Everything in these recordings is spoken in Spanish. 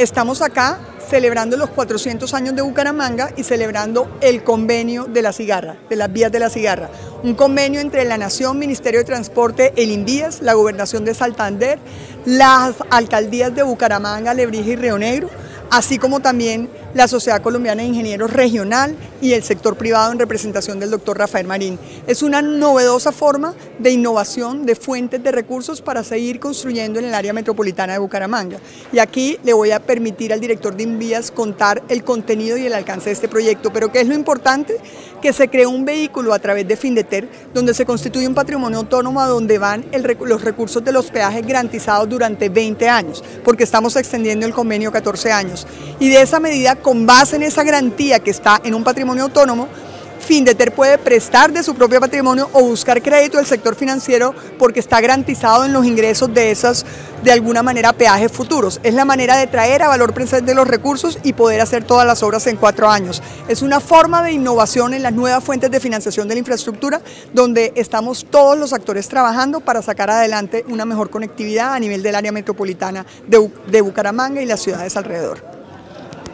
Estamos acá celebrando los 400 años de Bucaramanga y celebrando el convenio de la cigarra, de las vías de la cigarra. Un convenio entre la Nación, Ministerio de Transporte, el INVÍAS, la Gobernación de Santander, las alcaldías de Bucaramanga, Lebrija y Río Negro, así como también la Sociedad Colombiana de Ingenieros Regional y el sector privado en representación del doctor Rafael Marín. Es una novedosa forma de innovación de fuentes de recursos para seguir construyendo en el área metropolitana de Bucaramanga. Y aquí le voy a permitir al director de Invías contar el contenido y el alcance de este proyecto, pero ¿qué es lo importante? Que se creó un vehículo a través de Findeter, donde se constituye un patrimonio autónomo a donde van los recursos de los peajes garantizados durante 20 años, porque estamos extendiendo el convenio 14 años. Y de esa medida con base en esa garantía que está en un patrimonio autónomo, Findeter puede prestar de su propio patrimonio o buscar crédito del sector financiero porque está garantizado en los ingresos de esas, de alguna manera, peajes futuros. Es la manera de traer a valor presente los recursos y poder hacer todas las obras en cuatro años. Es una forma de innovación en las nuevas fuentes de financiación de la infraestructura donde estamos todos los actores trabajando para sacar adelante una mejor conectividad a nivel del área metropolitana de, de Bucaramanga y las ciudades alrededor.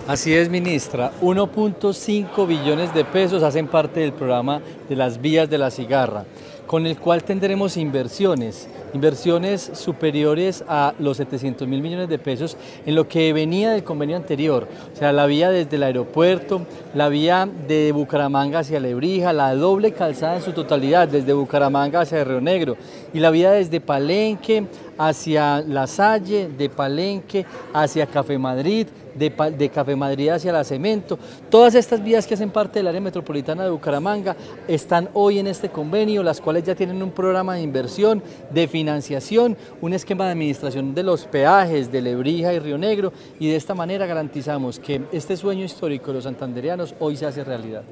Así es, ministra. 1.5 billones de pesos hacen parte del programa de las vías de la cigarra, con el cual tendremos inversiones, inversiones superiores a los 700 mil millones de pesos en lo que venía del convenio anterior, o sea, la vía desde el aeropuerto, la vía de Bucaramanga hacia Lebrija, la doble calzada en su totalidad, desde Bucaramanga hacia Río Negro, y la vía desde Palenque hacia La Salle, de Palenque hacia Café Madrid, de, Café Madrid hacia la Cemento. Todas estas vías que hacen parte del área metropolitana de Bucaramanga están hoy en este convenio, las cuales ya tienen un programa de inversión, de financiación, un esquema de administración de los peajes de Lebrija y Río Negro y de esta manera garantizamos que este sueño histórico de los santanderianos hoy se hace realidad.